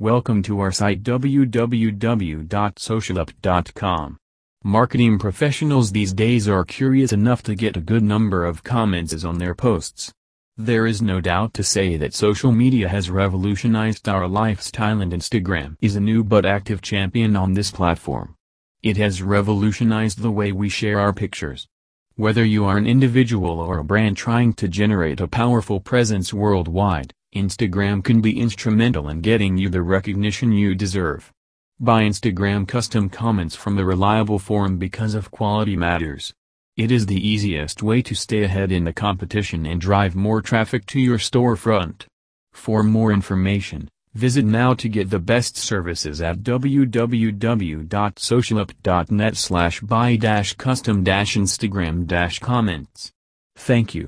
Welcome to our site www.socialup.com. Marketing professionals these days are curious enough to get a good number of comments on their posts. There is no doubt to say that social media has revolutionized our lifestyle and Instagram is a new but active champion on this platform. It has revolutionized the way we share our pictures. Whether you are an individual or a brand trying to generate a powerful presence worldwide, Instagram can be instrumental in getting you the recognition you deserve. Buy Instagram custom comments from the reliable forum because of quality matters. It is the easiest way to stay ahead in the competition and drive more traffic to your storefront. For more information, visit now to get the best services at www.socialup.net slash buy custom instagram comments. Thank you.